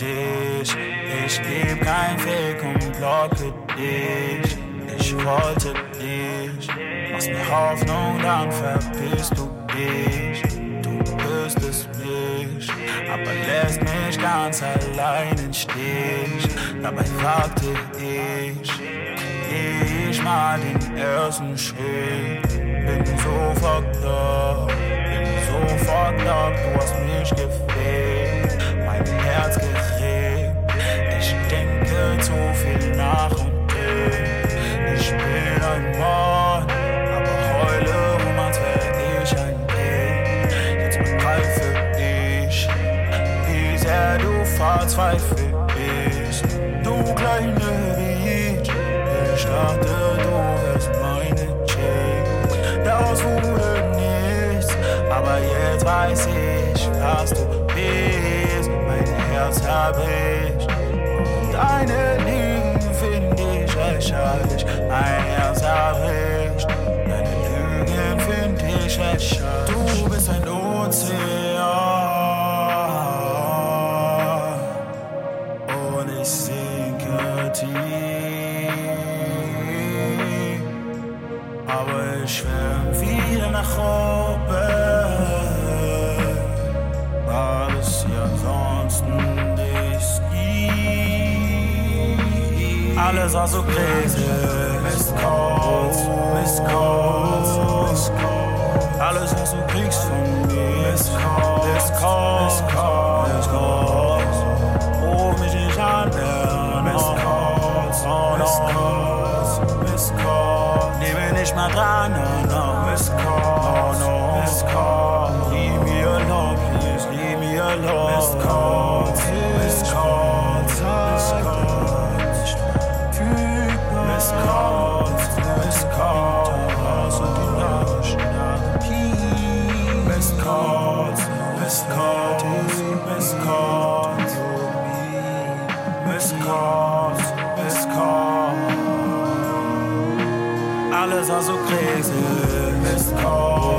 dich. Ich geb kein Fick und blocke dich. Ich wollte dich. Machst mir Hoffnung, dann verpisst du dich. Du bist es nicht, aber lässt mich ganz allein im Stich. Dabei warte ich, geh ich mal den ersten Schritt. Bin so du verzweifelt bist. Du kleine Bitch, ich dachte, du wärst meine Chick. Daraus wurde nichts, aber jetzt weiß ich, was du bist. Mein Herz hab Aber ich schwimm wieder nach oben. Alles hier ansonsten risky. Alles war so crazy. Mist kurz, Mist kurz. Alles was du kriegst von mir. Mist kurz, Mist kurz, Mist kurz, nicht mal dran, no, no. Mist kurz, no, Mist kurz. Leave me alone, please, leave me alone. Mist kurz, Mist kurz, Mist kurz. Mist kurz, Mist kurz. Und die Nacht, Mist kurz, Mist War so crazy. Mist kurz,